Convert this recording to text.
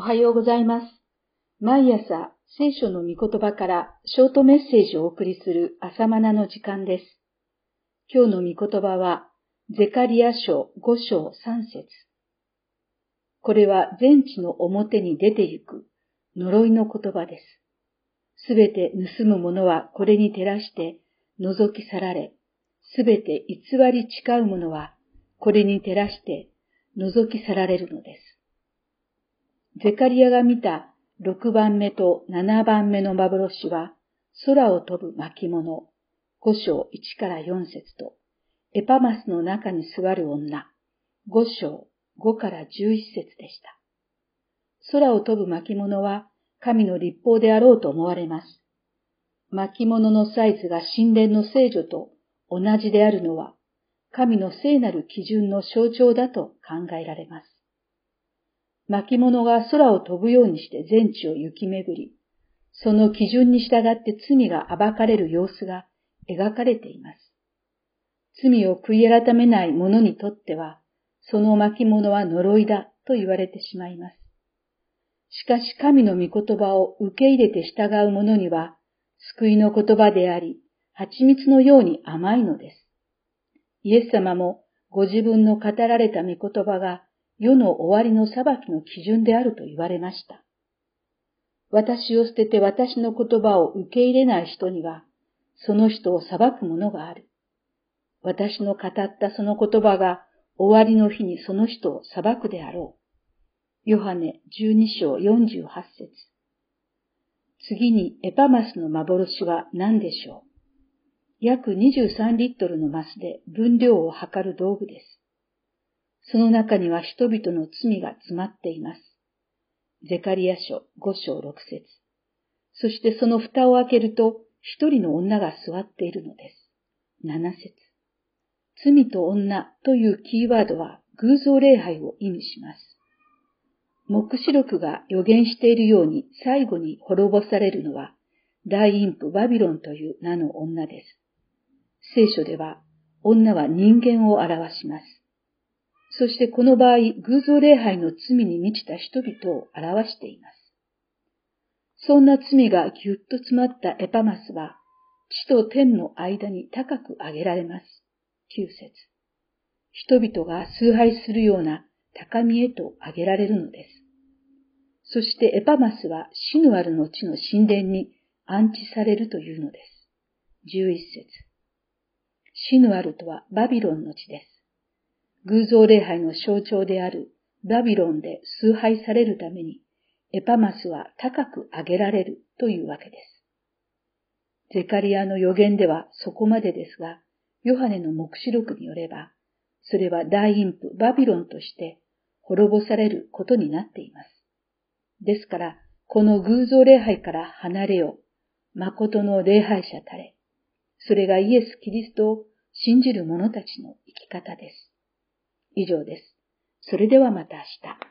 おはようございます。毎朝、聖書の御言葉からショートメッセージをお送りする朝マナの時間です。今日の御言葉は、ゼカリア書5章3節これは全地の表に出てゆく呪いの言葉です。すべて盗む者はこれに照らして覗き去られ、すべて偽り誓う者はこれに照らして覗き去られるのです。ゼカリアが見た6番目と7番目の幻は、空を飛ぶ巻物、5章1から4節と、エパマスの中に座る女、5章5から11節でした。空を飛ぶ巻物は、神の立法であろうと思われます。巻物のサイズが神殿の聖女と同じであるのは、神の聖なる基準の象徴だと考えられます。巻物が空を飛ぶようにして全地を行き巡り、その基準に従って罪が暴かれる様子が描かれています。罪を悔い改めない者にとっては、その巻物は呪いだと言われてしまいます。しかし神の御言葉を受け入れて従う者には、救いの言葉であり、蜂蜜のように甘いのです。イエス様もご自分の語られた御言葉が世の終わりの裁きの基準であると言われました。私を捨てて私の言葉を受け入れない人には、その人を裁くものがある。私の語ったその言葉が終わりの日にその人を裁くであろう。ヨハネ12章48節次にエパマスの幻は何でしょう約23リットルのマスで分量を測る道具です。その中には人々の罪が詰まっています。ゼカリア書5章6節そしてその蓋を開けると一人の女が座っているのです。7節罪と女というキーワードは偶像礼拝を意味します。目視録が予言しているように最後に滅ぼされるのは大陰譜バビロンという名の女です。聖書では女は人間を表します。そしてこの場合、偶像礼拝の罪に満ちた人々を表しています。そんな罪がぎゅっと詰まったエパマスは、地と天の間に高く上げられます。9節人々が崇拝するような高みへと上げられるのです。そしてエパマスはシヌアルの地の神殿に安置されるというのです。11節シヌアルとはバビロンの地です。偶像礼拝の象徴であるバビロンで崇拝されるために、エパマスは高く上げられるというわけです。ゼカリアの予言ではそこまでですが、ヨハネの目視録によれば、それは大陰譜バビロンとして滅ぼされることになっています。ですから、この偶像礼拝から離れよう、誠の礼拝者たれ。それがイエス・キリストを信じる者たちの生き方です。以上です。それではまた明日。